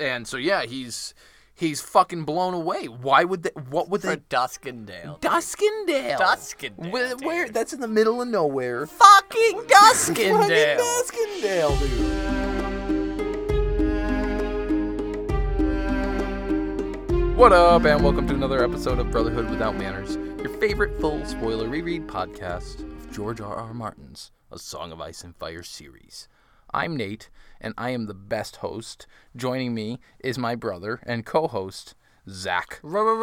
and so yeah, he's he's fucking blown away. Why would they? What would For they? Duskendale. Duskendale. Duskendale, Where, where? That's in the middle of nowhere. Fucking Duskendale. Fucking Duskendale. Duskendale, dude. What up, and welcome to another episode of Brotherhood Without Manners, your favorite full spoiler reread podcast of George R. R. Martin's A Song of Ice and Fire series. I'm Nate, and I am the best host. Joining me is my brother and co-host Zach. Redo.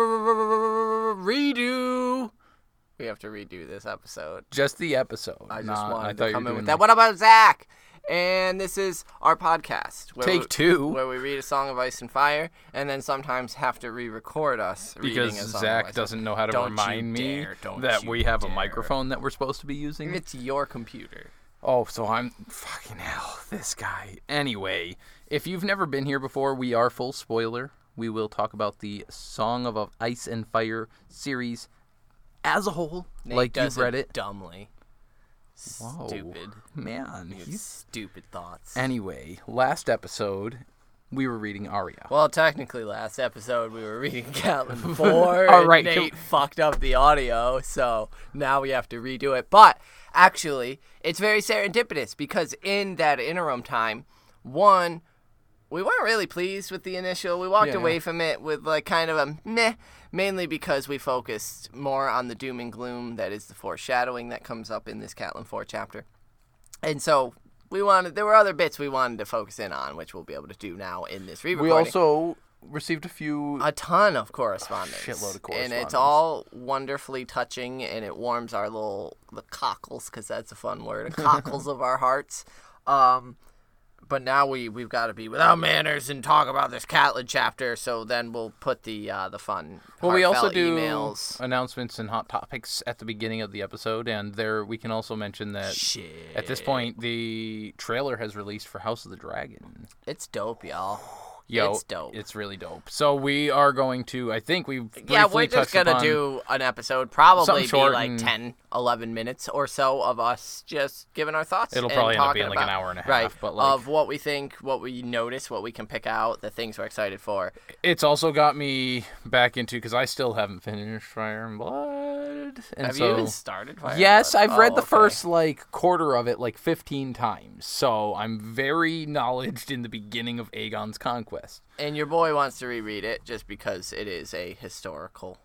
We have to redo this episode. Just the episode. I just Nah, I wanted thought to come in with that. What about Zach? And this is our podcast. Where Take we, two. Where we read a song of ice and fire, and then sometimes have to re-record us reading because a song of Zach doesn't know how to Don't remind me dare, that we have a microphone that we're supposed to be using. It's your computer. Oh, so I'm fucking hell, this guy. Anyway, if you've never been here before, we are full spoiler. We will talk about the Song of Ice and Fire series as a whole, Nate like you've read it. dumbly. Whoa. Stupid. Man, he's stupid thoughts. Anyway, last episode we were reading Arya. Well, technically, last episode we were reading Catelyn 4. All right, can- Nate fucked up the audio, so now we have to redo it. But actually, it's very serendipitous because in that interim time, one, we weren't really pleased with the initial. We walked Yeah. away from it with like kind of a meh, mainly because we focused more on the doom and gloom that is the foreshadowing that comes up in this Catelyn 4 chapter. And so we wanted there were other bits we wanted to focus in on, which we'll be able to do now in this re-recording We also received a few a ton of correspondence. shitload of And it's all wonderfully touching and it warms our little the cockles because that's a fun word, the cockles of our hearts. Um but now we we've got to be without manners and talk about this Catelyn chapter. So then we'll put the uh, the fun. Well, we also do emails. announcements and hot topics at the beginning of the episode, and there we can also mention that Shit. at this point the trailer has released for House of the Dragon. it's dope, y'all. Yo, It's dope. It's really dope. So we are going to. I think we. Yeah, we're just gonna do an episode, probably be like 10, 11 minutes or so of us just giving our thoughts. It'll and probably end up being like an hour and a half, right, but, like- of what we think, what we notice, what we can pick out, the things we're excited for. It's also got me back into because I still haven't finished Fire and Blood. And Have so, you even started? Fire and Yes? I've read Oh, the okay. first like quarter of it like 15 times. So I'm very knowledged in the beginning of Aegon's conquest. And your boy wants to reread it just because it is a historical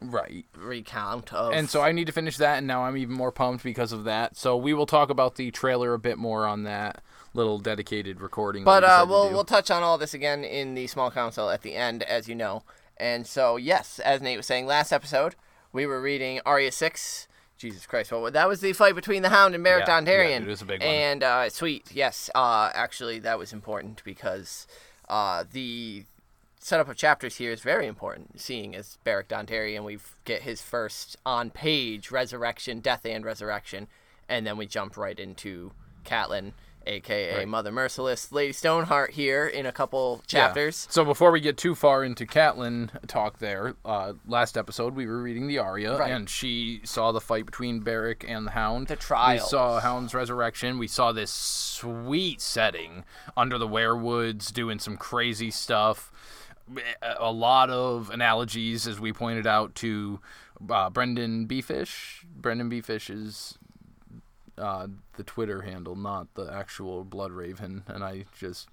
Right. recount of. And so I need to finish that, and now I'm even more pumped because of that. So we will talk about the trailer a bit more on that little dedicated recording. But we uh, we'll, do. we'll touch on all this again in the small council at the end, as you know. And so yes, as Nate was saying, last episode we were reading Arya six. Jesus Christ! Well, that was the fight between the Hound and Beric Yeah, Dondarrion. yeah, it was a big one. And uh, sweet, yes. Uh, actually, that was important because uh, the setup of chapters here is very important. Seeing as Beric Dondarrion, we get his first on-page resurrection, death and resurrection, and then we jump right into Catelyn, aka Right. Mother Merciless, Lady Stoneheart here in a couple Yeah. chapters. So before we get too far into Catelyn talk, there, uh, last episode we were reading the Arya, Right. and she saw the fight between Beric and the Hound. The trials. We saw Hound's resurrection. We saw this sweet setting under the weirwoods, doing some crazy stuff. A- lot of analogies, as we pointed out, to uh, Brendan Beefish. Brendan Beefish is uh, the Twitter handle, not the actual Blood Raven, and I just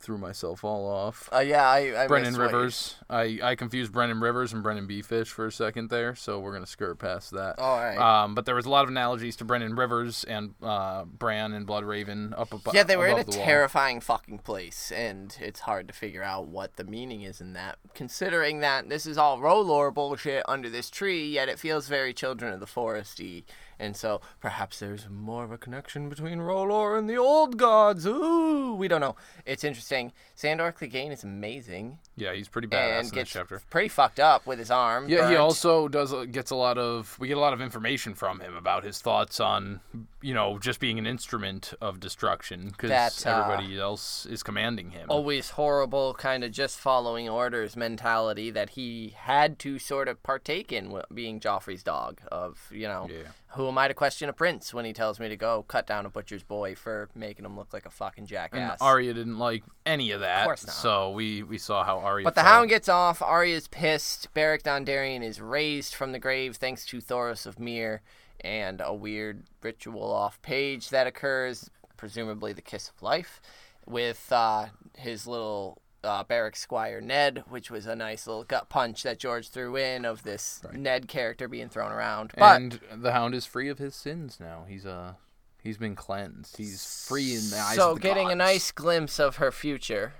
threw myself all off. Uh, yeah, I, I Brynden Rivers. I, I confused Brynden Rivers and Brennan Beefish for a second there, so we're gonna skirt past that. All right. Um, but there was a lot of analogies to Brynden Rivers and uh, Bran and Blood Raven up above. Yeah, they were in a the wall. terrifying fucking place, and it's hard to figure out what the meaning is in that. Considering that this is all R'hllor bullshit under this tree, yet it feels very Children of the Foresty, and so perhaps there's more of a connection between R'hllor and the old gods. Ooh, we don't know. It's interesting. Sandor Clegane is amazing Yeah, he's pretty badass in this chapter. pretty fucked up with his arm. Yeah, he also does uh, gets a lot of we get a lot of information from him about his thoughts on you know just being an instrument of destruction because uh, everybody else is commanding him. always horrible kind of just following orders mentality that he had to sort of partake in being Joffrey's dog of you know Yeah. Who am I to question a prince when he tells me to go cut down a butcher's boy for making him look like a fucking And jackass? Arya didn't like any of that. Of course not. So we, we saw how Arya. But the felt. hound gets off. Arya's pissed. Beric Dondarrion is raised from the grave thanks to Thoros of Myr and a weird ritual off page that occurs, presumably the kiss of life, with uh, his little uh, Beric Squire Ned, which was a nice little gut punch that George threw in of this Ned character being thrown around. But and the hound is free of his sins now. He's uh he's been cleansed. He's free in the eyes so of the getting a nice glimpse of her future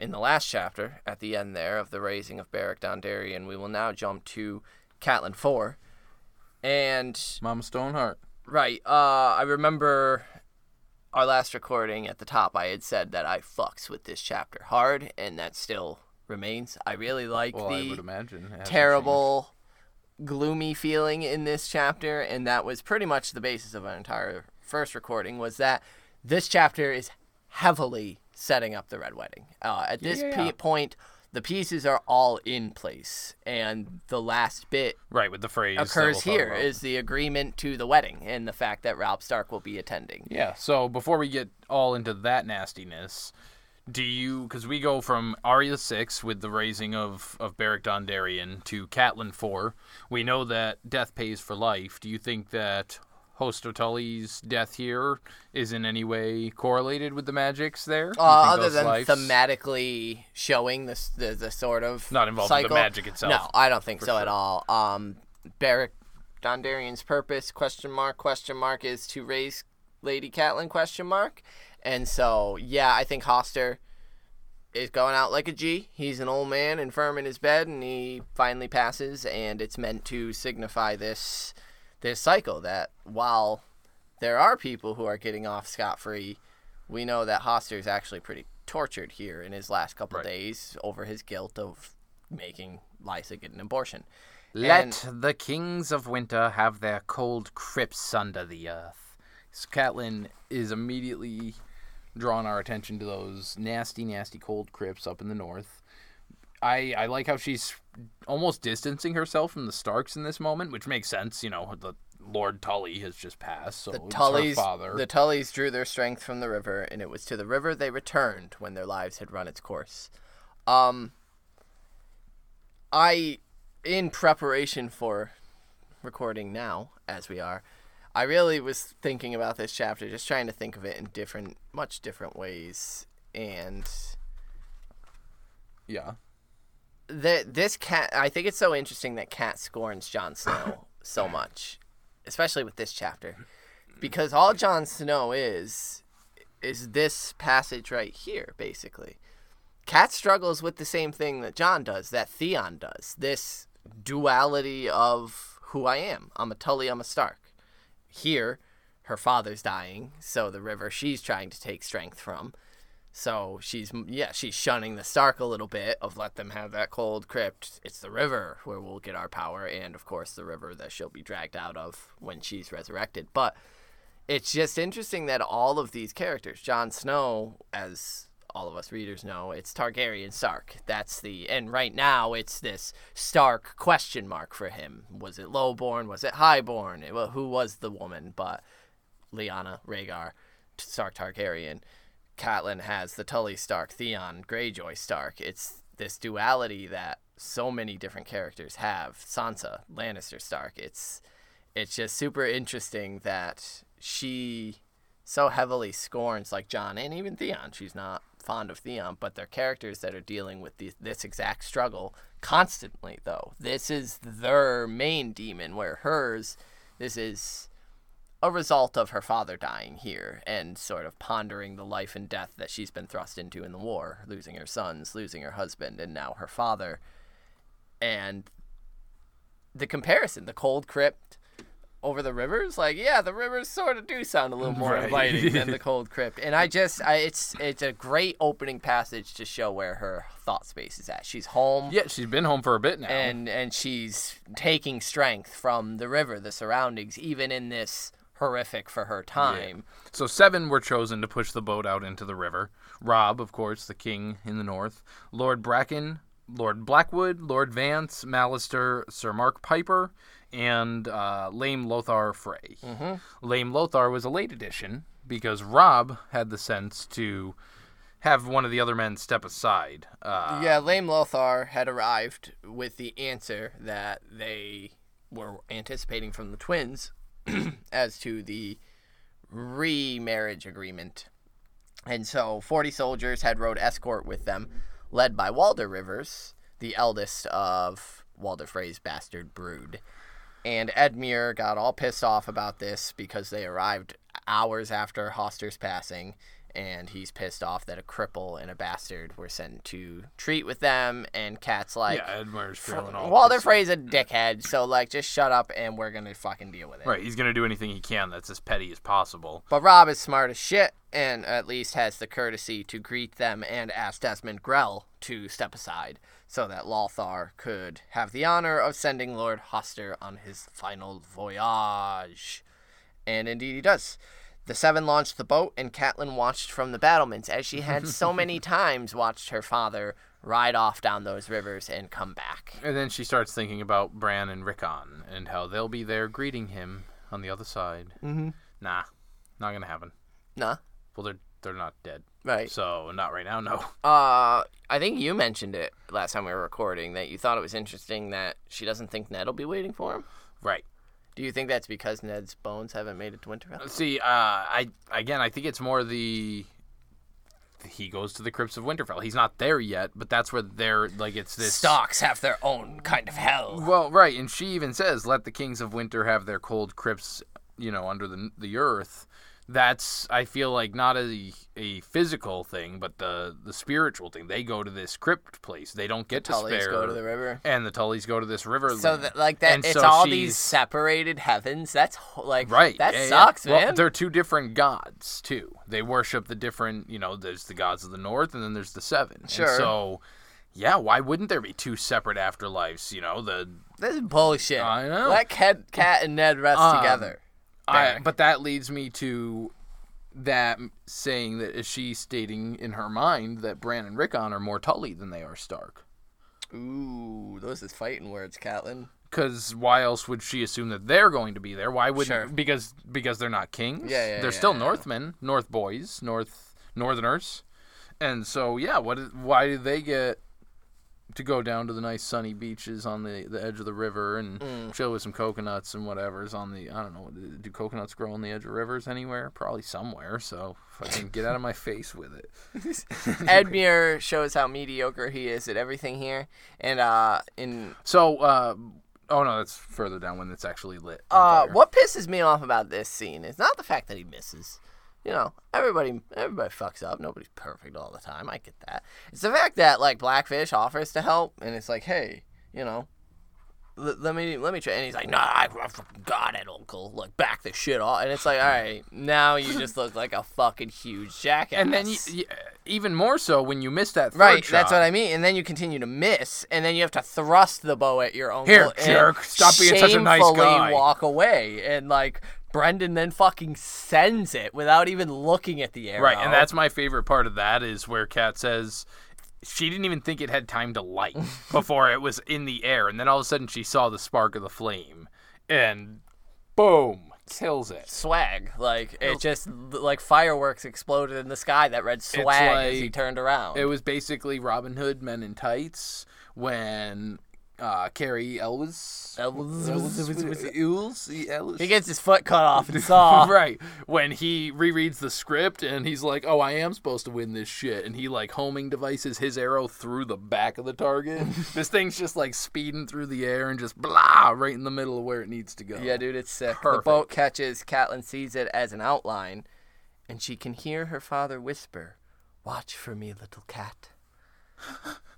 in the last chapter at the end there of the raising of Beric Dondarrion, we will now jump to Catelyn 4. And Mama Stoneheart. right, uh, I remember our last recording at the top I had said that I fucks with this chapter hard and that still remains. I really like Well, I the would imagine. terrible gloomy feeling in this chapter and that was pretty much the basis of our entire first recording was that this chapter is heavily setting up the red wedding uh, at this Yeah, yeah. point the pieces are all in place and the last bit. Right with the phrase occurs we'll here is the agreement to the wedding and the fact that Robb Stark will be attending Yeah. So before we get all into that nastiness, do you? Because we go from Arya six with the raising of of Beric Dondarrion to Catelyn four. We know that death pays for life. Do you think that Hoster Tully's death here is in any way correlated with the magics there? Uh, other than lives- thematically showing this the, the sort of Not involved with the magic itself, No, I don't think so at all. Um, Beric Dondarrion's purpose question mark question mark is to raise Lady Catelyn question mark, and so yeah, I think Hoster is going out like a G. He's an old man, infirm in his bed, and he finally passes, and it's meant to signify this this cycle that while there are people who are getting off scot free, we know that Hoster is actually pretty tortured here in his last couple Right. days over his guilt of making Lysa get an abortion. Let the kings of winter have their cold crypts under the earth. Catelyn is immediately drawing our attention to those nasty, nasty cold crypts up in the north. I I like how she's almost distancing herself from the Starks in this moment, which makes sense. You know, the Lord Tully has just passed, so The Tullys, her father. the Tullys drew their strength from the river, and it was to the river they returned when their lives had run its course. Um, I, in preparation for recording now, as we are, I really was thinking about this chapter, just trying to think of it in different, much different ways, and yeah, the, this cat i think it's so interesting that cat scorns Jon snow so much especially with this chapter because all Jon snow is is this passage right here basically. Cat struggles with the same thing that Jon does that theon does this duality of who i am. I'm a tully i'm a stark. Here her father's dying so the river she's trying to take strength from so she's yeah, she's shunning the Stark a little bit of let them have that cold crypt. It's the river where we'll get our power, and of course the river that she'll be dragged out of when she's resurrected. But it's just interesting that all of these characters, Jon Snow, as all of us readers know, it's Targaryen Stark. That's the and right now it's this Stark question mark for him. Was it lowborn? Was it highborn? It, well, who was the woman? But Lyanna, Rhaegar, Stark Targaryen. Catelyn has the Tully Stark, Theon, Greyjoy Stark. It's this duality that so many different characters have. Sansa, Lannister Stark. It's it's just super interesting that she so heavily scorns like Jon and even Theon. She's not fond of Theon, but they're characters that are dealing with the, this exact struggle constantly. Though this is their main demon, where hers, this is a result of her father dying here and sort of pondering the life and death that she's been thrust into in the war, losing her sons, losing her husband, and now her father. And the comparison, the cold crypt over the rivers, like yeah, the rivers sort of do sound a little more Right. inviting than the cold crypt. And I just, I, it's it's a great opening passage to show where her thought space is at. She's home yeah, she's been home for a bit now. and and she's taking strength from the river, the surroundings, even in this horrific for her time. So seven were chosen to push the boat out into the river. Robb, of course, the king in the north. Lord Bracken, Lord Blackwood, Lord Vance, Mallister, Sir Marq Piper, and uh, Lame Lothar Frey. Mm-hmm. Lame Lothar was a late addition because Robb had the sense to have one of the other men step aside. Uh, yeah, Lame Lothar had arrived with the answer that they were anticipating from the twins as to the remarriage agreement. And so 40 soldiers had rode escort with them, led by Walder Rivers, the eldest of Walder Frey's bastard brood. And Edmure got all pissed off about this because they arrived hours after Hoster's passing, and he's pissed off that a cripple and a bastard were sent to treat with them. And Cat's like, yeah, Edmure's feeling all pissed. Frey's a dickhead, so like just shut up and we're gonna fucking deal with it. Right, he's gonna do anything he can that's as petty as possible. But Robb is smart as shit and at least has the courtesy to greet them and ask Desmond Grell to step aside so that Lothar could have the honor of sending Lord Hoster on his final voyage. And indeed he does. The seven launched the boat, and Catelyn watched from the battlements as she had so many times watched her father ride off down those rivers and come back. And then she starts thinking about Bran and Rickon and how they'll be there greeting him on the other side. Mm-hmm. Nah, not gonna happen. Nah, Well, they're they're not dead, right. so not right now. No. Uh, I think you mentioned it last time we were recording that you thought it was interesting that she doesn't think Ned will be waiting for him. Right. Do you think that's because Ned's bones haven't made it to Winterfell? See, uh, I again, I think it's more the he goes to the crypts of Winterfell. He's not there yet, but that's where they're like it's this Stocks have their own kind of hell. Well, right, and she even says, "Let the kings of winter have their cold crypts, you know, under the the earth." That's I feel like not a a physical thing, but the the spiritual thing. They go to this crypt place. They don't get to Tullys spare. go to the river. and the Tullys go to this river. So that, like that, And it's so all she's- these separated heavens. That's like Right. That yeah, yeah. sucks, Well, man. they're two different gods too. They worship the different. You know, there's the gods of the north, and then there's the seven. And Sure. so, yeah, why wouldn't there be two separate afterlives? You know, the this is bullshit. I know. Let Cat, Cat and Ned rest Um, together. I, but that leads me to that saying that is she stating in her mind that Bran and Rickon are more Tully than they are Stark? Ooh, those is fighting words, Catelyn. Because why else would she assume that they're going to be there? Why wouldn't Sure. because because they're not kings? Yeah, yeah, They're yeah, still yeah. Northmen, North boys, North Northerners, and so yeah. What? is- Why do they get to go down to the nice sunny beaches on the, the edge of the river and Mm. chill with some coconuts and whatever's on the I don't know. Do coconuts grow on the edge of rivers anywhere? Probably somewhere. So fucking get out of my face with it. Edmure shows how mediocre he is at everything here, and uh, in So uh, oh no, that's further down when it's actually lit. Uh, fire. what pisses me off about this scene is not the fact that he misses. You know, everybody everybody fucks up. Nobody's perfect all the time. I get that. It's the fact that like Blackfish offers to help, and it's like, hey, you know, l- let me let me try. And he's like, nah, I, I fucking got it, Uncle. Like back the shit off. And it's like, all right, now you just look like a fucking huge jackass. And then you, you, even more so when you miss that third Right, shot. that's what I mean. And then you continue to miss, and then you have to thrust the bow at your uncle. Here, and jerk, stop being such a nice guy. walk away, and like Brynden then fucking sends it without even looking at the arrow. Right, and that's my favorite part of that is where Kat says she didn't even think it had time to light before it was in the air, and then all of a sudden she saw the spark of the flame, and boom, kills it. swag. Like it just like fireworks exploded in the sky that read swag as he turned around. It was basically Robin Hood Men in Tights when uh, Cary Elwes. Elwes- Elwes? Elwes? he gets his foot cut off and saw. right when he rereads the script and he's like oh i am supposed to win this shit and he like homing devices his arrow through the back of the target this thing's just like speeding through the air and just blah right in the middle of where it needs to go Yeah, dude, it's sick. The Perfect. boat catches. Catelyn sees it as an outline, and she can hear her father whisper, "Watch for me, little cat."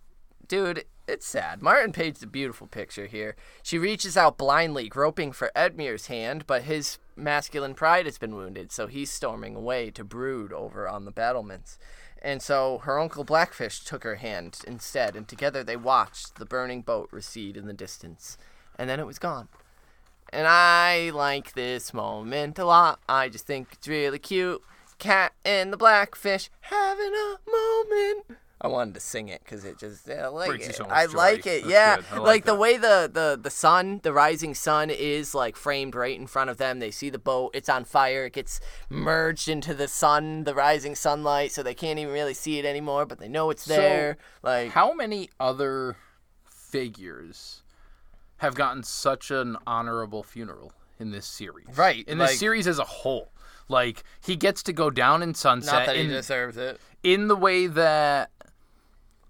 dude, it's sad. Martin paints a beautiful picture here. She reaches out blindly, groping for Edmure's hand, but his masculine pride has been wounded, so he's storming away to brood over on the battlements. And so her uncle Blackfish took her hand instead, and together they watched the burning boat recede in the distance. And then it was gone. And I like this moment a lot. I just think it's really cute. Cat and the blackfish having a moment. I wanted to sing it because it just yeah, I like it. so I joy. like it. That's yeah, like, like the way the, the the sun, the rising sun, is like framed right in front of them. They see the boat. It's on fire. It gets merged into the sun, the rising sunlight, so they can't even really see it anymore. But they know it's So, there. like How many other figures have gotten such an honorable funeral in this series? Right, In this like- series as a whole. Like he gets to go down in sunset not that he in, deserves it. in the way that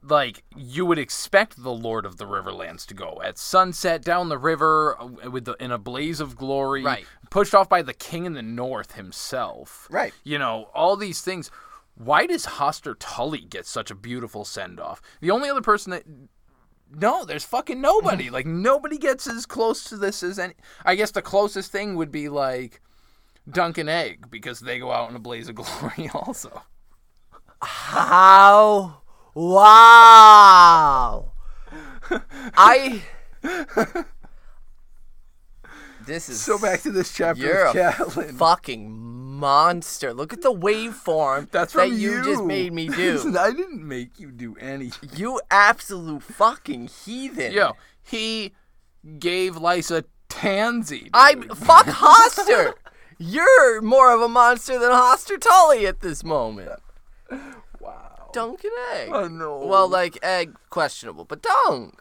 like you would expect the Lord of the Riverlands to go at sunset down the river uh, with the, in a blaze of glory, Right. pushed off by the King in the North himself. Right. You know all these things. Why does Hoster Tully get such a beautiful send off? The only other person that no, there's fucking nobody. like nobody gets as close to this as any. I guess the closest thing would be like Duncan Egg because they go out in a blaze of glory also. How? Wow. I. This is So back to this chapter You're of a fucking monster. Look at the waveform That's that from you. just made me do. I didn't make you do anything. you absolute fucking heathen. Yo, he gave Lysa tansy. I dude. fuck Hoster. You're more of a monster than Hoster Tully at this moment. Wow. Duncan egg. I know. Well, like egg questionable, but dunk.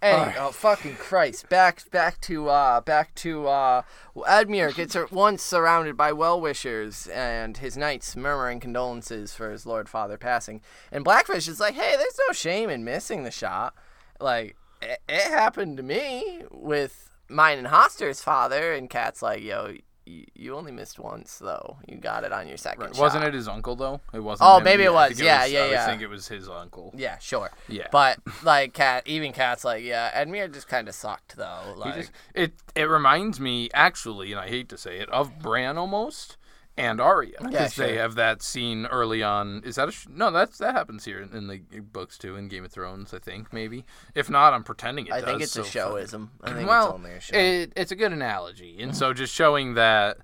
Anyway, oh fucking Christ! Back, back to, uh, back to, uh, Edmure gets once surrounded by well-wishers and his knights murmuring condolences for his lord father passing, and Blackfish is like, "Hey, there's no shame in missing the shot. Like, it, it happened to me with mine and Hoster's father." And Cat's like, "Yo, you, you only missed once though. You got it on your second Right. shot." Wasn't it his uncle though? It wasn't. Oh, him? maybe it was. Yeah, was- yeah, I yeah. think it was his uncle. Yeah, sure. Yeah. But like cat, even cat's like, yeah, Edmure just kind of sucked though. Like, just, it it reminds me actually, and I hate to say it, of Bran almost and Arya because Yeah, they have that scene early on. Is that a sh- no? That's that happens here in, in the books too in Game of Thrones. I think maybe. If not, I'm pretending it I does. think it's a so fucking- showism. I think well, it's only a show. It, it's a good analogy, and so just showing that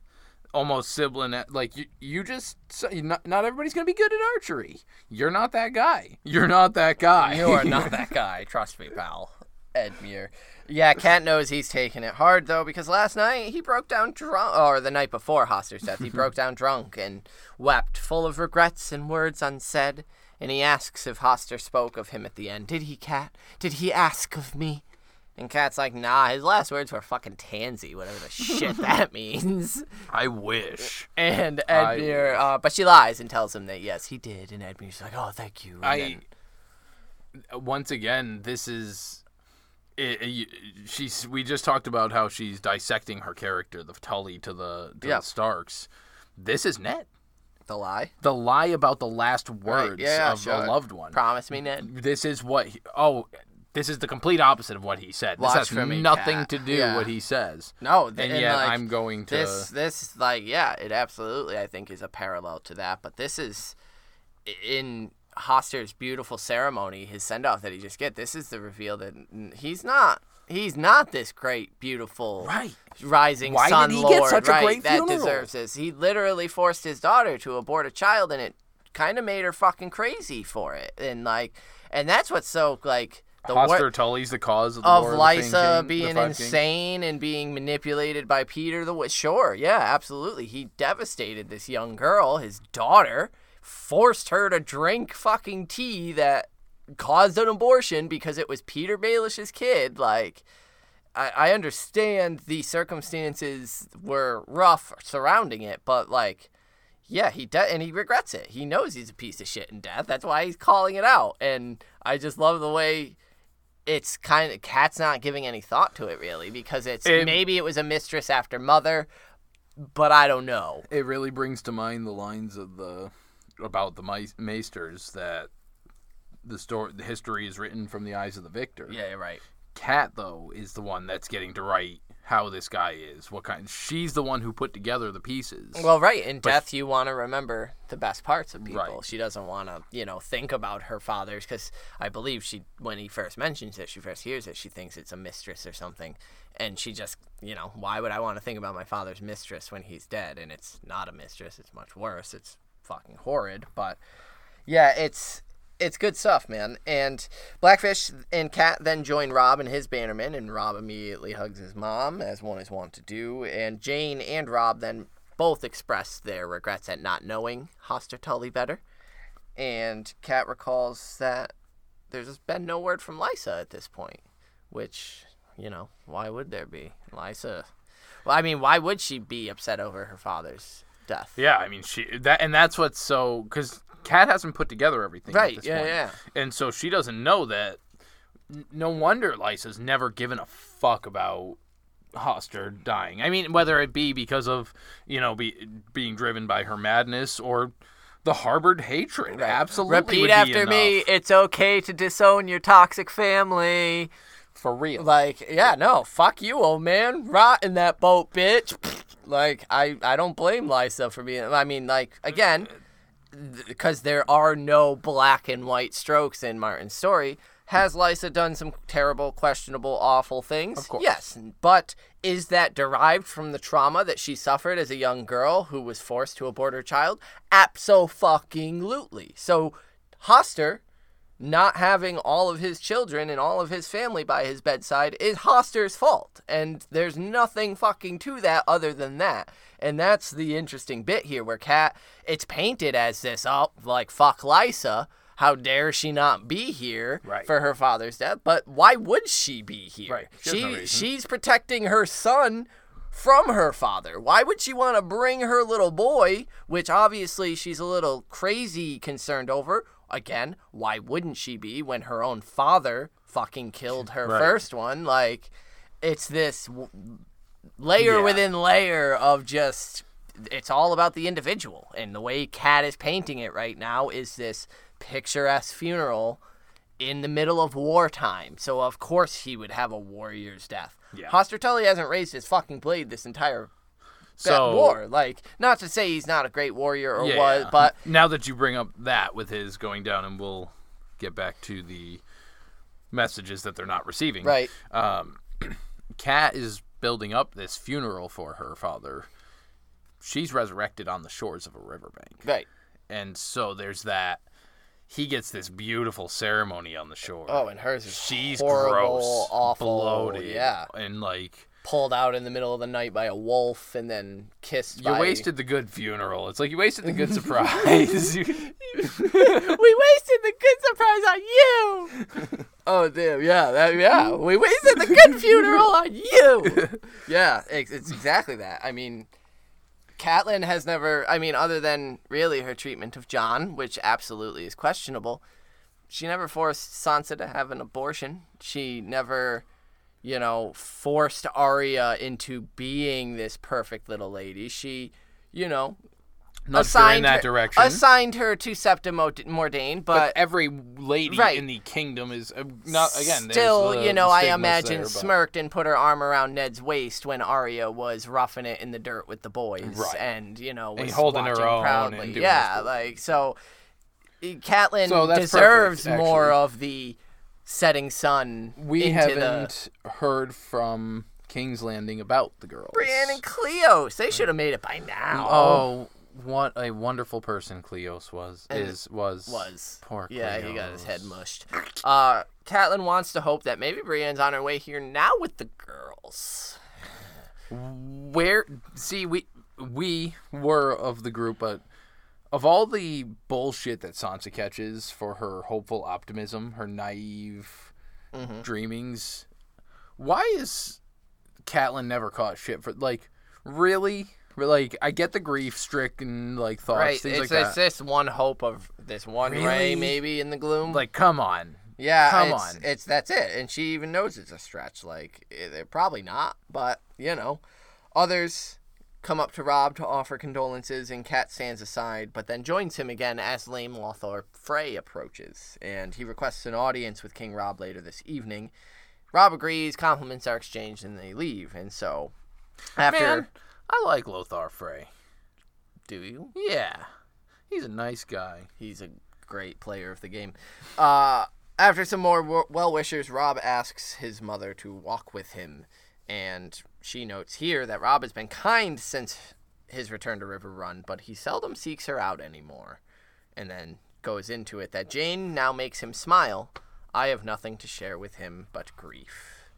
almost sibling, like you, you just not, not everybody's gonna be good at archery. You're not that guy. You're not that guy. you are not that guy. Trust me, pal. Edmure. Yeah, Cat knows he's taking it hard though because last night he broke down drunk, or the night before Hoster's death, he broke down drunk and wept, full of regrets and words unsaid. And he asks if Hoster spoke of him at the end. Did he, Cat? Did he ask of me? And Cat's like, nah, his last words were fucking tansy, whatever the shit that means. I wish. And I Edmure, uh, but she lies and tells him that yes, he did. And Edmure's like, oh, thank you. And I then- once again, this is. It, it- she's. We just talked about how she's dissecting her character, the Tully to the to Yeah. the Starks. This is Ned. the lie. The lie about the last words yeah, of sure. a loved one. Promise me, Ned. this is what. He, oh, this is the complete opposite of what he said. This Watch has me, nothing Cat. to do Yeah. what he says. No, th- And and, yet like, I'm going to. this. This like yeah, it absolutely I think is a parallel to that. But this is in Hoster's beautiful ceremony, his send off that he just get. This is the reveal that he's not. He's not this great, beautiful, Right. rising Why did sun he get lord, such a right, great that funeral? deserves this. He literally forced his daughter to abort a child, and it kind of made her fucking crazy for it. And like, and that's what's so like the wor- Hoster Tully's the cause of the of Lysa King- being insane and being manipulated by Petyr the Sure, yeah, absolutely. He devastated this young girl, his daughter, forced her to drink fucking tea that caused an abortion because it was Petyr Baelish's kid. Like, I, I understand the circumstances were rough surrounding it, but like, yeah, he de- and he regrets it. He knows he's a piece of shit in death. That's why he's calling it out. And I just love the way it's kind of cat's not giving any thought to it really because it's It- maybe it was a mistress after mother, but I don't know. It really brings to mind the lines of the about the Maesters that the story, the history is written from the eyes of the victor. Yeah, you're right. Cat though is the one that's getting to write how this guy is. What kind? She's the one who put together the pieces. Well, right. In death, you want to remember the best parts of people. Right. She doesn't want to, you know, think about her father's because I believe she, when he first mentions it, she first hears it, she thinks it's a mistress or something, and she just, you know, why would I want to think about my father's mistress when he's dead? And it's not a mistress. It's much worse. It's fucking horrid. But yeah, it's it's good stuff, man. And Blackfish and Cat then join Robb and his bannerman, and Robb immediately hugs his mom, as one is wont to do. And Jane and Robb then both express their regrets at not knowing Hoster Tully better. And Cat recalls that there's been no word from Lysa at this point, which, you know, why would there be? Lysa. Well, I mean, why would she be upset over her father's death? Yeah, I mean she that and that's what's so because Kat hasn't put together everything. at Right, this yeah, point. yeah. And so she doesn't know that. No wonder Lysa's never given a fuck about Hoster dying. I mean, whether it be because of you know be, being driven by her madness or the harbored hatred. Absolutely. Repeat after me. It's okay to disown your toxic family. for real. Like, yeah, no, fuck you, old man. Rot in that boat, bitch. Like, I, I don't blame Lysa for being. I mean, like, again, because there are no black and white strokes in Martin's story. Has Lysa done some terrible, questionable, awful things? Of course. Yes, but is that derived from the trauma that she suffered as a young girl who was forced to abort her child? Abso-fucking-lutely. So, Hoster not having all of his children and all of his family by his bedside is Hoster's fault. And there's nothing fucking to that other than that. And that's the interesting bit here where Kat it's painted as this oh like fuck Lysa. How dare she not be here Right. for her father's death? But why would she be here? Right. She has no she's protecting her son from her father. Why would she want to bring her little boy, which obviously she's a little crazy concerned over? Again, why wouldn't she be when her own father fucking killed her Right. first one? Like, it's this w- layer Yeah. within layer of just. It's all about the individual. And the way Kat is painting it right now is this picturesque funeral in the middle of wartime. So, of course, he would have a warrior's death. Yeah. Hoster Tully hasn't raised his fucking blade this entire so war. Like, not to say he's not a great warrior or yeah. was, but now that you bring up that with his going down, and we'll get back to the messages that they're not receiving. right, um, Kat is building up this funeral for her father. She's resurrected on the shores of a riverbank. right. And so there's that. He gets this beautiful ceremony on the shore. Oh, and hers is She's horrible, gross, awful, bloated, yeah. and like Pulled out in the middle of the night by a wolf and then kissed. you by... wasted the good funeral. It's like you wasted the good surprise. You- we wasted the good surprise on you. oh damn, yeah, that, yeah. We wasted the good funeral on you. yeah, it's, it's exactly that. I mean, Catelyn has never. I mean, other than really her treatment of Jon, which absolutely is questionable. She never forced Sansa to have an abortion. She never, you know, forced Arya into being this perfect little lady. She, you know, her in that her, direction. Assigned her to Septa Mordane, but but, every lady Right. in the kingdom is uh, not again. still, the you know, I imagine there, smirked and put her arm around Ned's waist when Arya was roughing it in the dirt with the boys, Right. and you know, was And holding her own proudly. yeah, like so. Catelyn So deserves perfect, more of the setting sun. We haven't heard from King's Landing about the girls. the Brienne and Cleos. They should have made it by now. Oh, what a wonderful person Cleos was. And is was was. poor. Yeah, he got his head mushed. Uh, Catelyn wants to hope that maybe Brienne's on her way here now with the girls. Where see we we were of the group, but of all the bullshit that Sansa catches for her hopeful optimism, her naive Mm-hmm. dreamings, why is Catelyn never caught shit for like really? Like I get the grief stricken like thoughts, right, things it's, like it's that. this one hope of this one ray maybe in the gloom. Like come on, yeah, come it's, on. it's that's it, and she even knows it's a stretch. Like they're probably not, but you know, others come up to Robb to offer condolences, and Kat stands aside, but then joins him again as Lame Lothar Frey approaches, and he requests an audience with King Robb later this evening. Robb agrees, compliments are exchanged, and they leave. And so, after man. I like Lothar Frey. do you? Yeah, he's a nice guy. He's a great player of the game. Uh, after some more well wishers, Robb asks his mother to walk with him, and she notes here that Robb has been kind since his return to Riverrun, but he seldom seeks her out anymore. And then goes into it that Jane now makes him smile. I have nothing to share with him but grief.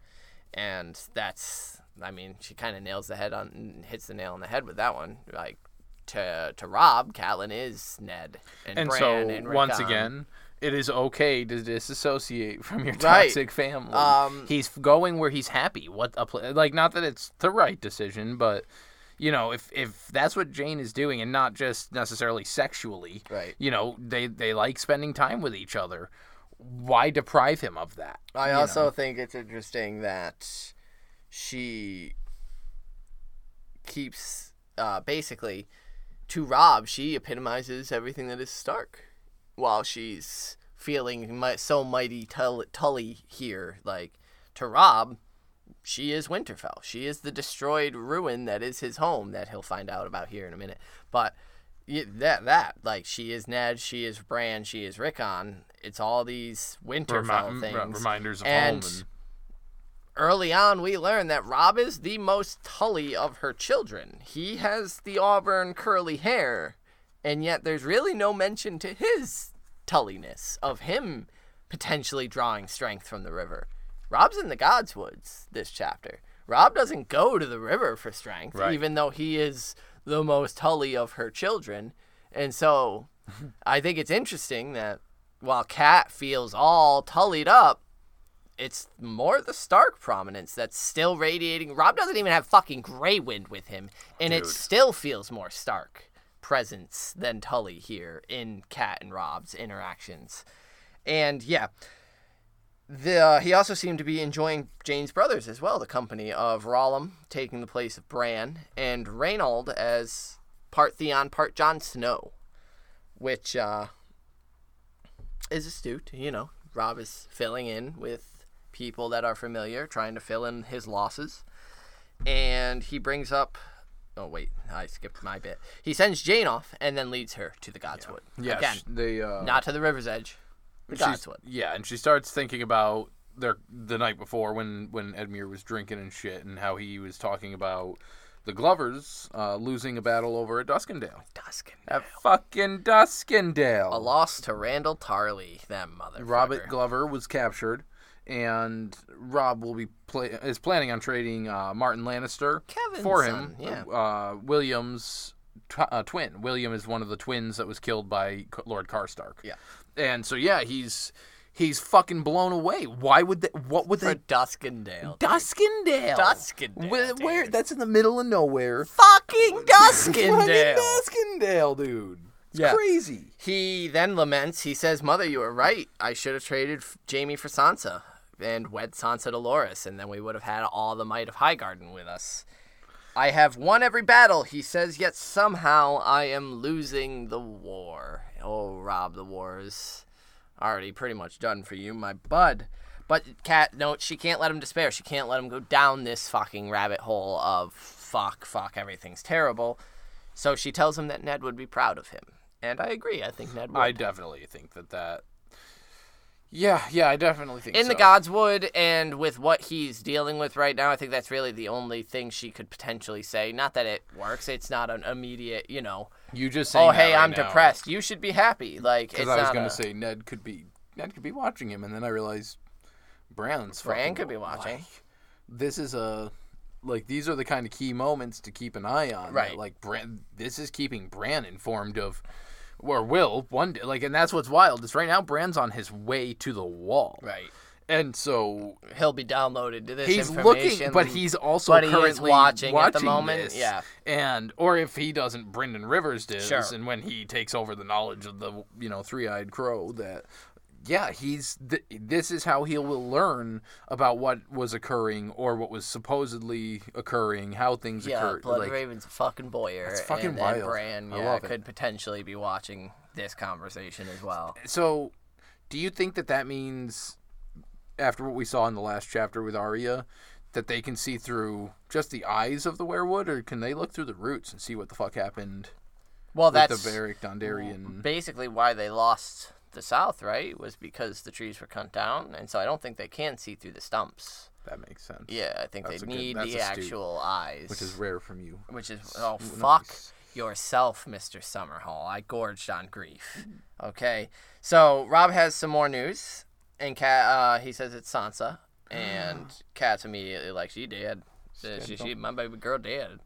And that's, I mean, she kind of nails the head on, hits the nail on the head with that one. Like, to, to Robb, Catelyn is Ned. And, And Bran so and once again, it is okay to disassociate from your Right. toxic family. Um, he's going where he's happy. What a pl- like not that it's the right decision, but you know, if if that's what Jane is doing and not just necessarily sexually, Right. You know, they they like spending time with each other. Why deprive him of that? I also know? think it's interesting that she keeps uh, basically to Robb. She epitomizes everything that is Stark, while she's feeling so mighty Tully here. Like to Robb, she is Winterfell. She is the destroyed ruin that is his home that he'll find out about here in a minute. But that that like she is Ned, she is Bran, she is Rickon. It's all these Winterfell Remi- mm, things. re- reminders of And- home and early on we learn that Robb is the most Tully of her children. He has the auburn curly hair, and yet there's really no mention to his Tulliness of him potentially drawing strength from the river. Robb's in the God's Woods this chapter. Robb doesn't go to the river for strength, Right. even though he is the most Tully of her children. And so I think it's interesting that while Kat feels all tullied up, it's more the Stark prominence that's still radiating. Robb doesn't even have fucking Grey Wind with him, and it still feels more Stark presence than Tully here in Kat and Robb's interactions. And yeah, the uh, he also seemed to be enjoying Jane's brothers as well, the company of Rollam taking the place of Bran and Raynald as part Theon, part Jon Snow, which uh, is astute. You know, Robb is filling in with people that are familiar, trying to fill in his losses. And he brings up. Oh wait, I skipped my bit. He sends Jane off and then leads her to the Godswood. yeah, Again, they uh, not to the river's edge. The she's- Godswood. Yeah, and she starts thinking about their the night before when when Edmure was drinking and shit, and how he was talking about the Glovers uh, losing a battle over at Duskendale. Duskendale. At fucking Duskendale. A loss to Randyll Tarly, that mother. Robert Glover was captured, and Robb will be play- is planning on trading uh, Martyn Lannister Kevan's for son, him. yeah. Uh, Willem's tw- uh, twin. William is one of the twins that was killed by C- Lord Karstark. Yeah. And so yeah, he's he's fucking blown away. Why would they? What would for they? Duskendale. Duskendale. Duskendale, Where, where? That's in the middle of nowhere. Fucking Duskendale. Fucking Duskendale, dude. It's Yeah. crazy. He then laments. He says, "Mother, you were right. I should have traded F- Jaime for Sansa and wed Sansa to Loras, and then we would have had all the might of Highgarden with us. I have won every battle," he says. Yet somehow I am losing the war. Oh, Robb, the war is already pretty much done for you, my bud. But Kat, no, she can't let him despair. She can't let him go down this fucking rabbit hole of fuck, fuck, everything's terrible. So she tells him that Ned would be proud of him. And I agree. I think Ned would. I definitely think that that. Yeah, yeah, I definitely think in the. Godswood and with what he's dealing with right now, I think that's really the only thing she could potentially say. Not that it works. It's not an immediate, you know. You just Oh, that hey, right I'm now. depressed. You should be happy. Like it's Because I was gonna a- say Ned could be Ned could be watching him, and then I realized Bran's Bran could be watching. like, this is a like these are the kind of key moments to keep an eye on. that, Right. like Bran, this is keeping Bran informed of, or will one day. Like, and that's what's wild is right now Bran's on his way to the wall. right. And so He'll be downloaded to this he's looking, but he's also but he is currently watching at the moment, this. yeah. and or if he doesn't, Brynden Rivers does, Sure. and when he takes over the knowledge of the you know three-eyed crow, that yeah, he's th- this is how he will learn about what was occurring or what was supposedly occurring, how things yeah, occurred. Blood like, Raven's a fucking boyer. That's fucking and, and wild. Bran, yeah, it. could potentially be watching this conversation as well. So, do you think that that means, after what we saw in the last chapter with Arya, that they can see through just the eyes of the weirwood, or can they look through the roots and see what the fuck happened Well, that's the Beric Dondarrion? basically why they lost the South, right? Was because the trees were cut down, and so I don't think they can see through the stumps. That makes sense. Yeah, I think That's they a good- need the actual eyes, Which is rare from you. which is oh Nice. fuck. yourself, Mr. Summerhall. I gorged on grief. Okay. So Robb has some more news, and Cat uh, he says it's Sansa, and Cat's immediately like, she did. Says She, she, my baby girl did.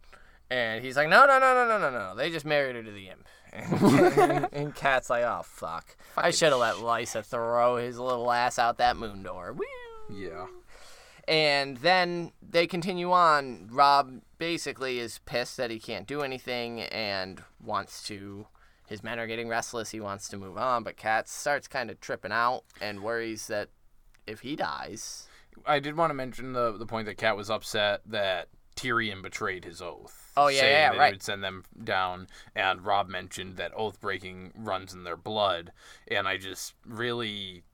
And he's like, no, no, no, no, no, no, no. They just married her to the imp. And, and Cat's like, oh, fuck. I should have let Lysa throw his little ass out that moon door. Woo! Yeah. And then they continue on. Robb basically is pissed that he can't do anything and wants to. His men are getting restless. He wants to move on, but Cat starts kind of tripping out and worries that if he dies. I did want to mention the the point that Cat was upset that Tyrion betrayed his oath. Oh, yeah, saying yeah, right. Would send them down, and Robb mentioned that oath breaking runs in their blood, and I just really.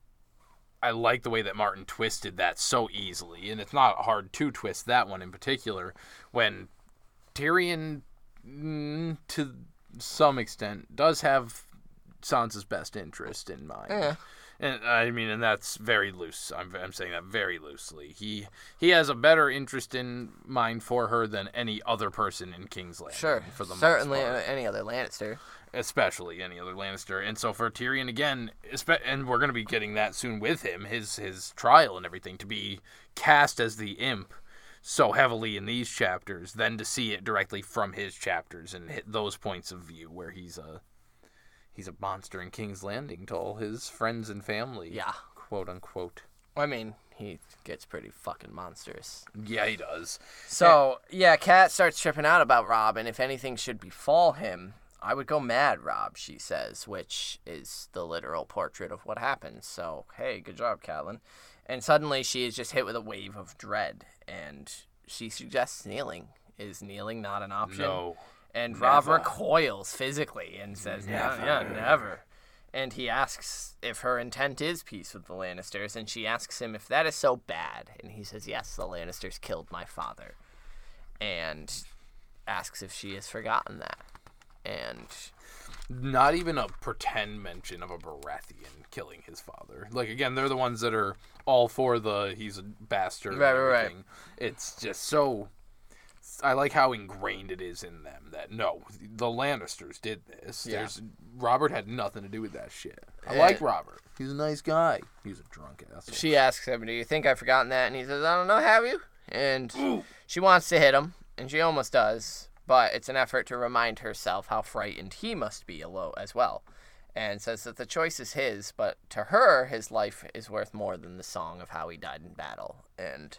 I like the way that Martin twisted that so easily, and it's not hard to twist that one in particular. When Tyrion, mm, to some extent, does have Sansa's best interest in mind. Yeah. And I mean, and that's very loose. I'm, I'm saying that very loosely. He he has a better interest in mind for her than any other person in King's Landing. Sure. for the Certainly uh, any other Lannister. especially any other Lannister. And so for Tyrion again, and we're going to be getting that soon with him, his his trial and everything, to be cast as the imp so heavily in these chapters, then to see it directly from his chapters and hit those points of view where he's a he's a monster in King's Landing to all his friends and family. Yeah. quote unquote. I mean, he gets pretty fucking monstrous. Yeah, he does. So yeah, Kat starts tripping out about Robb, and if anything should befall him, I would go mad, Robb. She says, which is the literal portrait of what happens. So hey, good job, Catelyn. And suddenly she is just hit with a wave of dread, and she suggests kneeling. Is kneeling not an option? No. And Robb Never. recoils physically and says, "Yeah, yeah, never." And he asks if her intent is peace with the Lannisters, and she asks him if that is so bad. And he says, Yes, the Lannisters killed my father. And asks if she has forgotten that. And not even a pretend mention of a Baratheon killing his father. Like again, they're the ones that are all for the he's a bastard. Right, right, right. It's just so. I like how ingrained it is in them that no, the Lannisters did this. Yeah. There's Robert had nothing to do with that shit. I Yeah. like Robert. He's a nice guy. He's a drunk ass. she asks him, Do you think I've forgotten that? And he says, I don't know, have you? And she wants to hit him, and she almost does, but it's an effort to remind herself how frightened he must be as well. And says that the choice is his, but to her, his life is worth more than the song of how he died in battle. And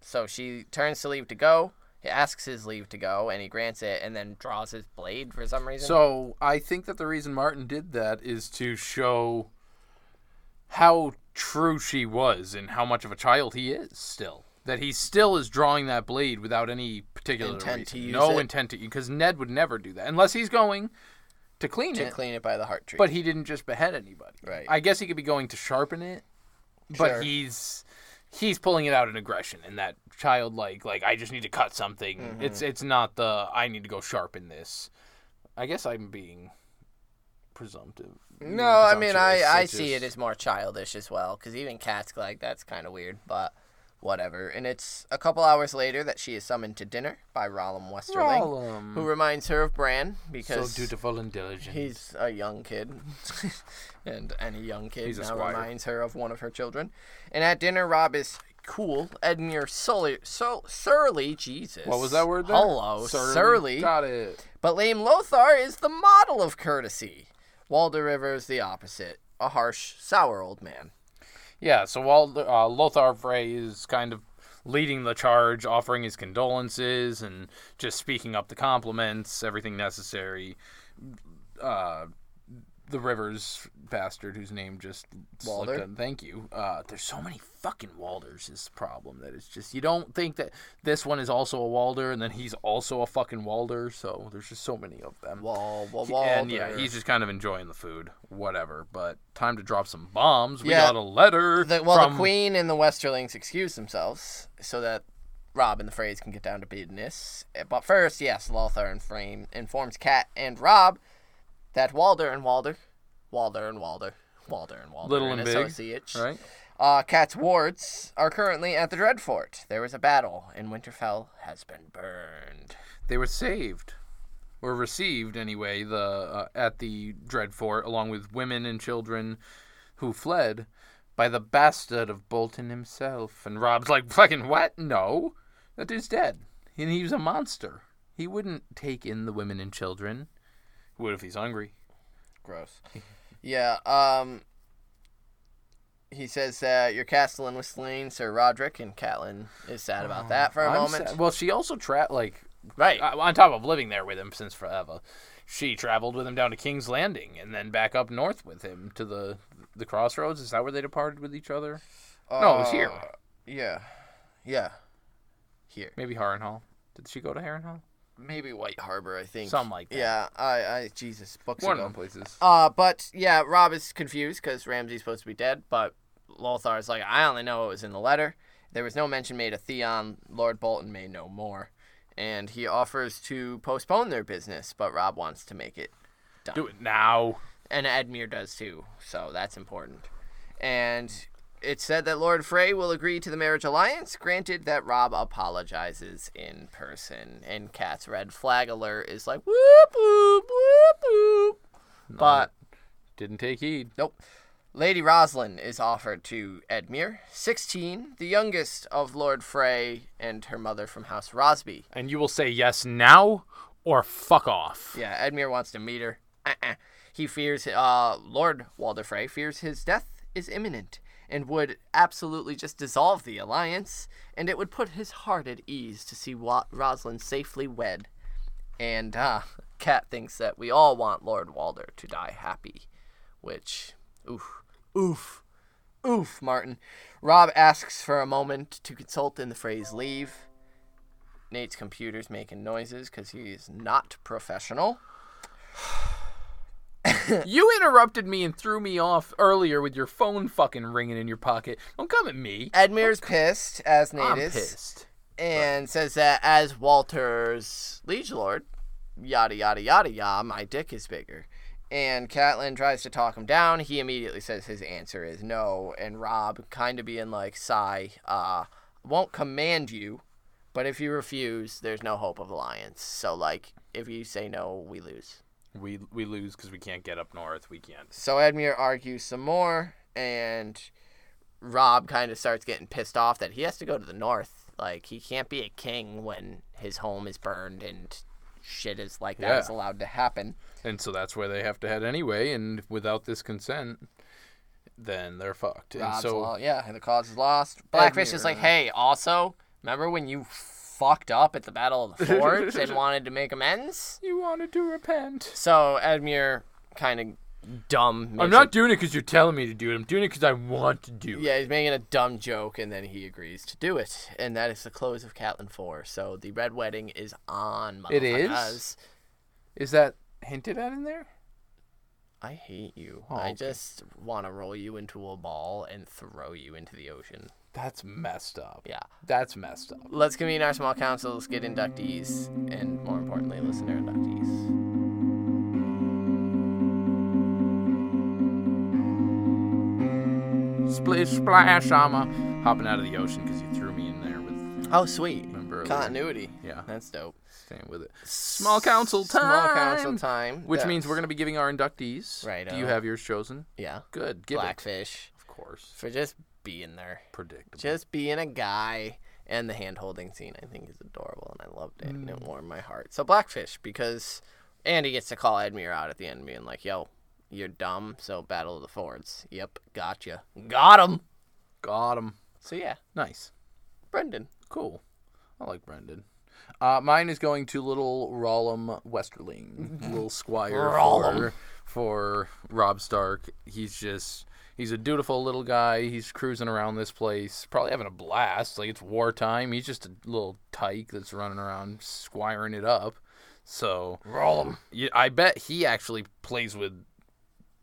so she turns to leave to go. He asks his leave to go, and he grants it, and then draws his blade for some reason. So I think that the reason Martin did that is to show how true she was and how much of a child he is still. That he still is drawing that blade without any particular Intent to use no it? intent to because Ned would never do that unless he's going to clean it. to it. clean it by the heart tree. But he didn't just behead anybody. Right. I guess he could be going to sharpen it, but he's he's pulling it out in aggression and that childlike like I just need to cut something. Mm-hmm. It's it's not the I need to go sharpen this. I guess I'm being presumptive. No, I mean I. I see it as more childish as well because even Cat's like that's kind of weird, but whatever. And it's a couple hours later that she is summoned to dinner by Rollam Westerling, Rollam. who reminds her of Bran because so dutiful and diligent. he's a young kid, and any young kid He's now reminds her of one of her children. And at dinner, Robb is cool, Edmure Sully, so surly, Jesus. what was that word there? Hello, surly. Got it. But lame Lothar is the model of courtesy. Walder Rivers the opposite, a harsh, sour old man. Yeah, so while uh, Lothar Frey is kind of leading the charge, offering his condolences and just speaking up the compliments, everything necessary, uh, the Rivers bastard, whose name just slipped Walder? out- Thank you. Uh, there's so many fucking Walders. Is the problem that it's just you don't think that this one is also a Walder, and then he's also a fucking Walder. So there's just so many of them. Wall, wall, He- Walder. and yeah, he's just kind of enjoying the food, whatever. But time to drop some bombs. We Yeah. got a letter The, well, from the Queen and the Westerlings excuse themselves so that Robb and the Freys can get down to business. Eh, But first, yes, Lothar and Frame informs Kat and Robb that Walder and Walder, Walder and Walder, Walder and Walder, Little and big, associates, right? uh, Kat's wards are currently at the Dreadfort. There was a battle, and Winterfell has been burned. They were saved. were received anyway the uh, at the Dreadfort along with women and children who fled by the bastard of Bolton himself. And Robb's like, fucking what? No, that dude's dead, and he was a monster. He wouldn't take in the women and children. Would if he's hungry. Gross. Yeah. Um. He says that your castellan was slain, Sir Roderick, and Catelyn is sad about that for a I'm moment. sad- Well, she also tra- like Right. uh, on top of living there with him since forever. She traveled with him down to King's Landing and then back up north with him to the the crossroads. Is that where they departed with each other? no, it was here. Uh, Yeah. Yeah. Here. Maybe Harrenhal. Did she go to Harrenhal? Maybe White Harbor, I think. Something like that. Yeah. I. I. Jesus. Books One ago. of them places. Uh, but yeah, Robb is confused because Ramsay's supposed to be dead, but Lothar's like, I only know it was in the letter. There was no mention made of Theon. Lord Bolton may know more. And he offers to postpone their business, but Robb wants to make it done. Do it now. And Edmure does too, so that's important. And it's said that Lord Frey will agree to the marriage alliance, granted that Robb apologizes in person. And Cat's red flag alert is like, whoop, whoop, whoop, whoop. But Didn't take heed. Nope. Lady Roslyn is offered to Edmure, 16, the youngest of Lord Frey and her mother from House Rosby. And you will say yes now or fuck off. Yeah, Edmure wants to meet her. Uh-uh. He fears, uh, Lord Walder Frey fears his death is imminent and would absolutely just dissolve the alliance, and it would put his heart at ease to see Wa- Roslyn safely wed. And, uh, Kat thinks that we all want Lord Walder to die happy, which, oof, oof, oof, Martin. Robb asks for a moment to consult in the Freys leave. Nate's computer's making noises because he is not professional. you interrupted me and threw me off earlier with your phone fucking ringing in your pocket. Don't come at me. Edmure's pissed, as Nate I'm is, pissed. and says that as Walder's liege lord, yada yada yada yada, my dick is bigger. And Catelyn tries to talk him down. He immediately says his answer is no. And Robb, kind of being like, sigh, uh, won't command you, but if you refuse, there's no hope of alliance. So, like, if you say no, we lose. We we lose because we can't get up north. We can't. So Edmure argues some more, and Rob kind of starts getting pissed off that he has to go to the north. Like he can't be a king when his home is burned and shit is like that Yeah. is allowed to happen. And so that's where they have to head anyway. And without this consent, then they're fucked. And so yeah, and the cause is lost. Blackfish is like, hey, also remember when you fucked up at the Battle of the Forge and wanted to make amends? you wanted to repent. So Edmure kind of dumb. I'm not a- doing it because you're telling me to do it. I'm doing it because I want to do it. Yeah, he's making a dumb joke, and then he agrees to do it, and that is the close of Catelyn Four. So the red wedding is on. It is? Is that hinted at in there? I hate you. Oh, I okay. just want to roll you into a ball and throw you into the ocean. That's messed up. Yeah. That's messed up. Let's convene our small councils, get inductees, and more importantly, listener inductees. Splish splash, I'm a hopping out of the ocean because you threw me in there with. Oh, sweet. Remember earlier? Continuity. Yeah. That's dope. Staying with it. Small council time. Small council time. Which means we're gonna be giving our inductees. Right Do you have yours chosen? Yeah. Good. Give it. Blackfish. Of course. For just being there. Predictable. just being a guy and the hand holding scene i think is adorable and i loved it and it warmed my heart so blackfish because andy gets to call edmure out at the end being like yo you're dumb so battle of the fords yep gotcha got him Got him. so yeah Nice. brynden Cool. I like Brynden. Uh, mine is going to little Rollam Westerling, little squire Rollam. for, for Robb Stark. He's just he's a dutiful little guy. He's cruising around this place, probably having a blast. Like it's wartime. He's just a little tyke that's running around squiring it up. So Rollam. yeah, I bet he actually plays with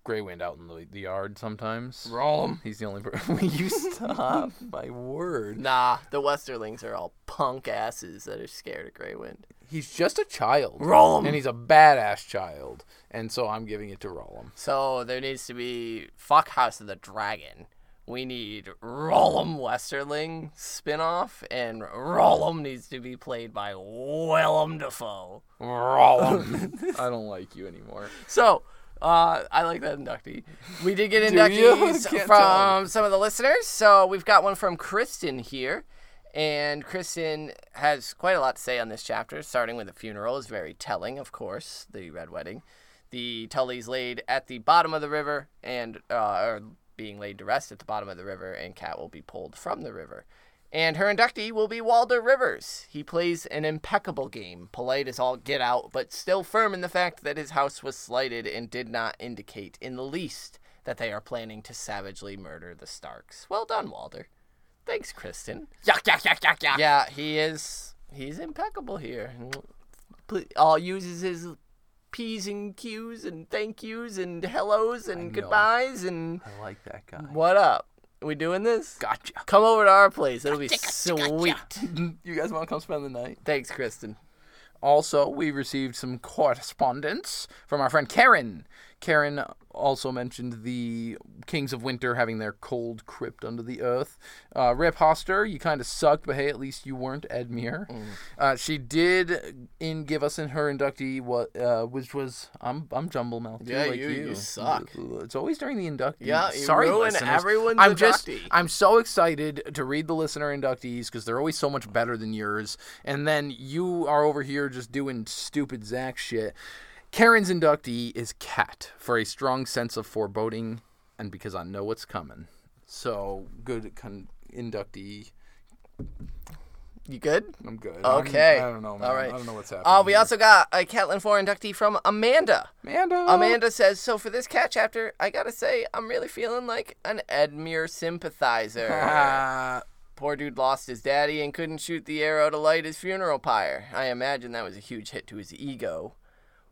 Greywind out in the, the yard sometimes. Rollam. He's the only person. you stop. My word. nah the westerlings are all punk asses that are scared of greywind He's just a child. Rollam. And he's a badass child. And so I'm giving it to Rollam. so there needs to be fuck house of the dragon we need Rollam Westerling spinoff, and Rollam needs to be played by Willem Dafoe. Rollam. I don't like you anymore. So, uh, I like that inductee. We did get inductees from some of the listeners. So we've got one from Kristen here. And Kristen has quite a lot to say on this chapter, starting with the funeral is very telling, of course, the red wedding. The Tully's laid at the bottom of the river and uh, are being laid to rest at the bottom of the river, and Cat will be pulled from the river. And her inductee will be Walder Rivers. He plays an impeccable game, polite as all get out, but still firm in the fact that his house was slighted and did not indicate in the least that they are planning to savagely murder the Starks. Well done, Walder. Thanks, Kristen. Yuck, yuck, yuck, yuck, yuck. Yeah, he is. He's impeccable here. All uses his p's and q's and thank yous and hellos and goodbyes and I like that guy. what up? We doing this? Gotcha. Come over to our place. It'll be sweet. You guys want to come spend the night? Thanks, Kristen. Also, we received some correspondence from our friend Karen. Karen also mentioned the Kings of Winter having their cold crypt under the earth. Uh, Rip Hoster, you kind of sucked, but hey, at least you weren't Edmure. Mm. Uh, she did in give us in her inductee what, uh, which was I'm I'm jumble mouth. Yeah, like you- you. you suck. It's always during the inductee. Yeah, you sorry, ruin listeners. everyone's I'm just. I'm so excited to read the listener inductees because they're always so much better than yours. And then you are over here just doing stupid Zach shit. Karen's inductee is Cat for a strong sense of foreboding and because I know what's coming. So good con- inductee. You good? I'm good. Okay. I'm, I don't know, man. All right. I don't know what's happening. Uh, we here. also got a Catelyn 4 inductee from Amanda. Amanda. Amanda says, So for this cat chapter, I gotta say, I'm really feeling like an Edmure sympathizer. Poor dude lost his daddy and couldn't shoot the arrow to light his funeral pyre. I imagine that was a huge hit to his ego,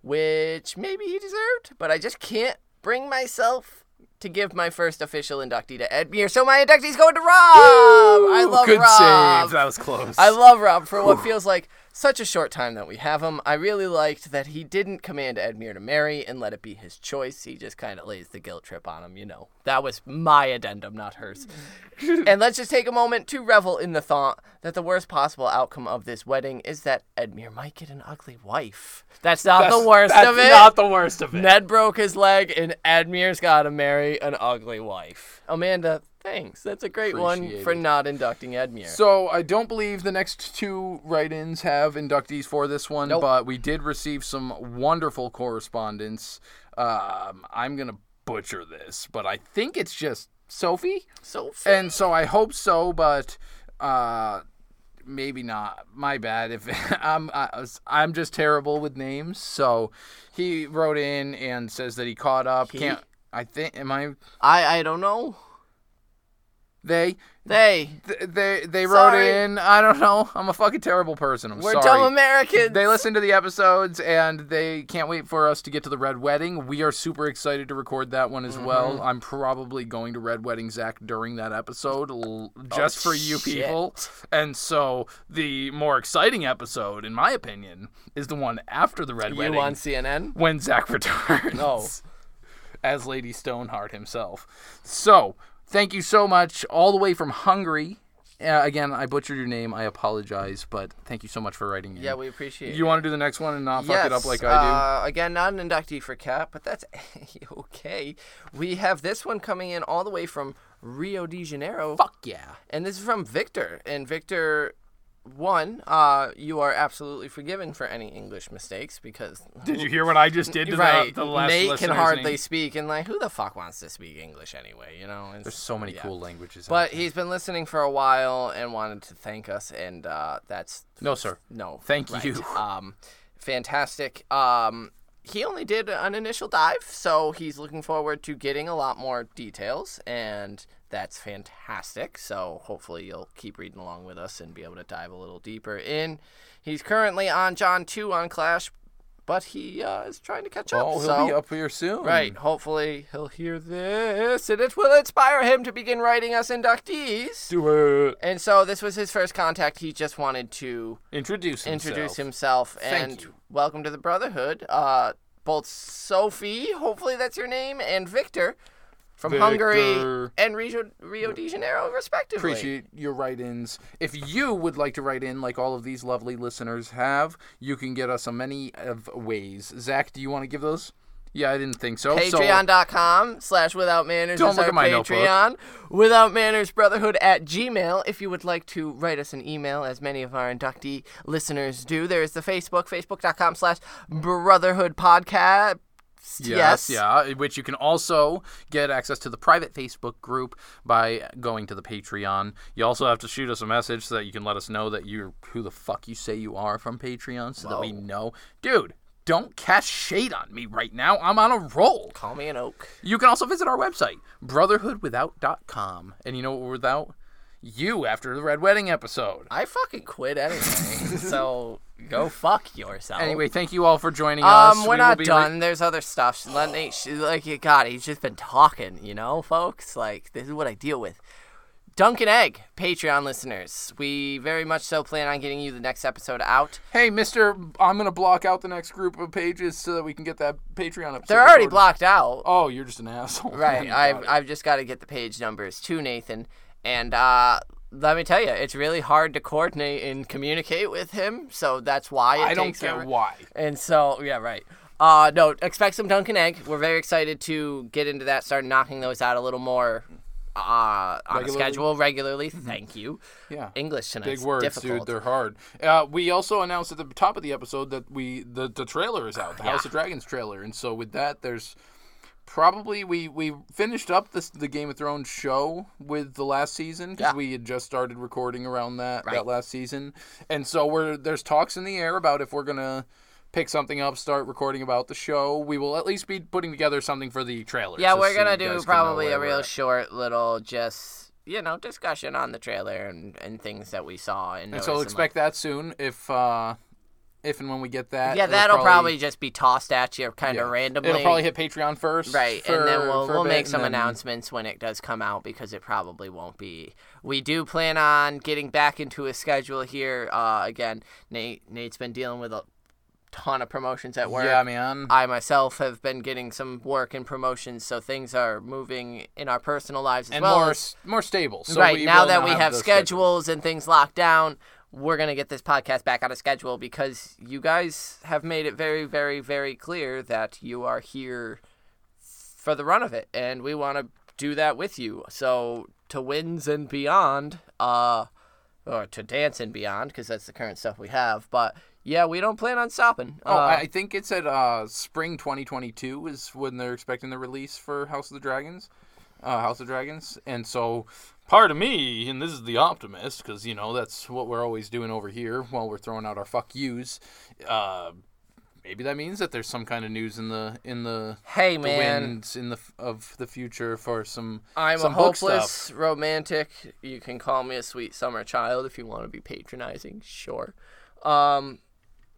which maybe he deserved, but I just can't bring myself to give my first official inductee to Edmure, so my inductee's going to Robb! I love good Robb. save. That was close. I love Robb for what feels like such a short time that we have him. I really liked that he didn't command Edmure to marry and let it be his choice. He just kind of lays the guilt trip on him, you know. That was my addendum, not hers. and let's just take a moment to revel in the thought that the worst possible outcome of this wedding is that Edmure might get an ugly wife. That's not That's- the worst of it. not the worst of it. Ned broke his leg, and Edmure's got to marry an ugly wife. Amanda, thanks. That's a great one Appreciate for it. not inducting Edmure. So I don't believe the next two write-ins have inductees for this one, Nope. but we did receive some wonderful correspondence. Um, I'm gonna butcher this, but I think it's just Sophie, so and so I hope so, but uh, maybe not. My bad. If I'm I, I'm just terrible with names, so he wrote in and says that he caught up. He? Can't I think? Am I I I don't know. They? They Th- They they wrote Sorry. in. I don't know. I'm a fucking terrible person. I'm we're sorry. dumb Americans. They listen to the episodes and they can't wait for us to get to the Red Wedding. We are super excited to record that one as Mm-hmm. well. I'm probably going to Red Wedding Zach during that episode l- just for you Oh, shit. people. And so the more exciting episode, in my opinion, is the one after the Red You Wedding on CNN? when Zach returns. Oh. As Lady Stoneheart himself. So, thank you so much, all the way from Hungary. Uh, again, I butchered your name. I apologize, but thank you so much for writing in. Yeah, we appreciate You it. want to do the next one and not fuck it up like I do? Uh, again, not an inductee for Cap, but that's okay. We have this one coming in all the way from Rio de Janeiro. Fuck yeah. And this is from Victor. And Victor, one, uh, you are absolutely forgiven for any English mistakes because Did you hear what I just did to right, the, the last Nate can hardly name? speak, and like, who the fuck wants to speak English anyway? You know, It's- There's so many yeah. cool languages. out But there. he's been listening for a while and wanted to thank us, and uh, that's no, sir. no. Thank right. you. Um, fantastic. Um, he only did an initial dive, so he's looking forward to getting a lot more details, and that's fantastic. So hopefully you'll keep reading along with us and be able to dive a little deeper in. He's currently on Jon two on Clash, but he uh, is trying to catch up. Oh, he'll so be up here soon. Right. Hopefully he'll hear this, and it will inspire him to begin writing us inductees. Do it. And so this was his first contact. He just wanted to Introduce himself. introduce himself Thank and you. welcome to the Brotherhood. Uh, both Sophie, hopefully that's your name, and Victor from Victor. Hungary and Rio, Rio de Janeiro, respectively. Appreciate your write-ins. If you would like to write in, like all of these lovely listeners have, you can get us a many of ways. Zach, do you want to give those? Yeah, I didn't think so. So- Patreon.com slash Without Manners Don't is look our at my notebook. Patreon. Without Manners Brotherhood at Gmail. If you would like to write us an email, as many of our inductee listeners do, there is the Facebook, facebook.com slash Brotherhood Podcast. Yes, yeah, which you can also get access to the private Facebook group by going to the Patreon. You also have to shoot us a message so that you can let us know that you're who the fuck you say you are from Patreon so that we know. Dude, don't cast shade on me right now. I'm on a roll. Call me an oak. You can also visit our website, brotherhoodwithout.com. And you know what we're without? You after the Red Wedding episode. I fucking quit anyway. so go fuck yourself. Anyway, thank you all for joining us. Um, We we're will not be re- done. There's other stuff. Let sh- like, God, he's just been talking, you know, folks. Like, this is what I deal with. Dunk and Egg, Patreon listeners. We very much so plan on getting you the next episode out. Hey, Mister, I'm gonna block out the next group of pages so that we can get that Patreon episode. They're already recorded. blocked out. Oh, you're just an asshole. Right. I've, it. I've just got to get the page numbers to Nathan. And uh, let me tell you, it's really hard to coordinate and communicate with him. So that's why it I don't get why. And so, yeah, right. Uh, no, expect some Dunk and Egg. We're very excited to get into that, start knocking those out a little more uh, on Regularly? schedule regularly. Thank you. Yeah. English tonight. Big words, difficult. dude. They're hard. Uh, we also announced at the top of the episode that we the, the trailer is out, the House of Dragons trailer, and so with that, there's probably we we finished up this the Game of Thrones show with the last season because Yeah. we had just started recording around that Right. that last season, and so we're there's talks in the air about if we're gonna. Pick something up, start recording about the show. We will at least be putting together something for the trailer. yeah, we're gonna do guys can know probably a real short little just you know discussion on the trailer and, and things that we saw and, And so expect that soon. If uh, if and when we get that, yeah, that'll probably, just be tossed at you kind of yeah. randomly. It'll probably hit Patreon first, Right, for- and then we'll we'll make some then- announcements when it does come out because it probably won't be. We do plan on getting back into a schedule here. Uh, again, Nate Nate's been dealing with a ton of promotions at work. Yeah, man. I myself have been getting some work and promotions, so things are moving in our personal lives as and well. more as- more stable. So right we now that we have those schedules and things locked down, we're gonna get this podcast back on a schedule because you guys have made it very, very, very clear that you are here for the run of it, and we want to do that with you. So to wins and beyond, uh, or to dance and beyond, because that's the current stuff we have. But yeah, we don't plan on stopping. Oh, Uh, I think it's at uh, spring 2022 is when they're expecting the release for House of the Dragons, uh, House of Dragons, and so part of me, and this is the optimist, because you know that's what we're always doing over here while we're throwing out our fuck yous. Uh, maybe that means that there's some kind of news in the in the hey the man, winds in the of the future for some I'm some a hopeless romantic. You can call me a sweet summer child if you want to be patronizing. Sure. Um,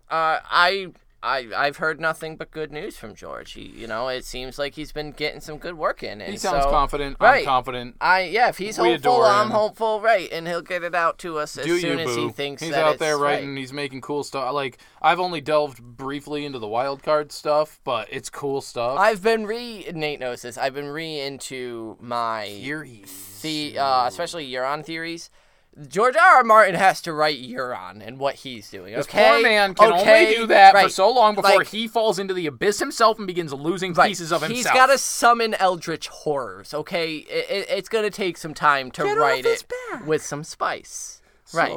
uh, I. I, I've heard nothing but good news from George. He, you know, it seems like he's been getting some good work in. And He sounds so, confident. right. I'm confident. I yeah, if he's We hopeful, I'm him. hopeful, right? And he'll get it out to us as Do soon you, as boo? he thinks he's that out there right. writing. He's making cool stuff. Like I've only delved briefly into the wild card stuff, but it's cool stuff. I've been re Nate knows this. I've been re into my Theories. the uh, especially Euron theories. George R. R. Martin has to write Euron and what he's doing. This Okay, poor man can okay, only do that for so long before Like- he falls into the abyss himself and begins losing Right. pieces of himself. He's got to summon eldritch horrors. Okay, it, it, it's gonna take some time to Get write it back. with some spice. right.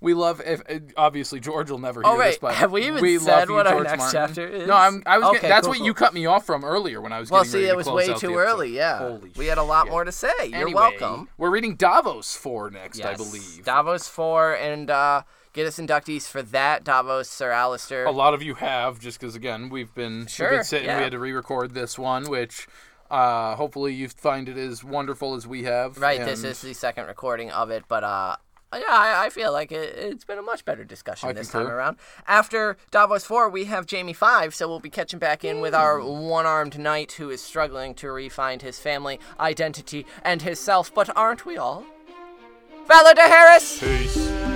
We love. If uh, obviously George will never Oh, hear this, but Have we even we said love you, what our George next Martin. chapter is? No, I'm. I was. Okay, getting, that's cool, what cool. you cut me off from earlier when I was. Well, getting see, it was way too early. Yeah, Holy we had a lot shit. more to say. You're Anyway, welcome. We're reading Davos four next, I believe. Davos four and uh, get us inductees for that. Davos, Sir Alistair. a lot of you have just because again we've been we've Sure, been sitting yeah. we had to re-record this one which uh hopefully you find it as wonderful as we have Right, this is the second recording of it, but uh, Uh, yeah, I, I feel like it, it's been a much better discussion I this concur. time around. After Davos 4, we have Jaime 5, so we'll be catching back in with our one armed knight who is struggling to re-find his family, identity, and his self, but aren't we all? Valar Dohaeris! peace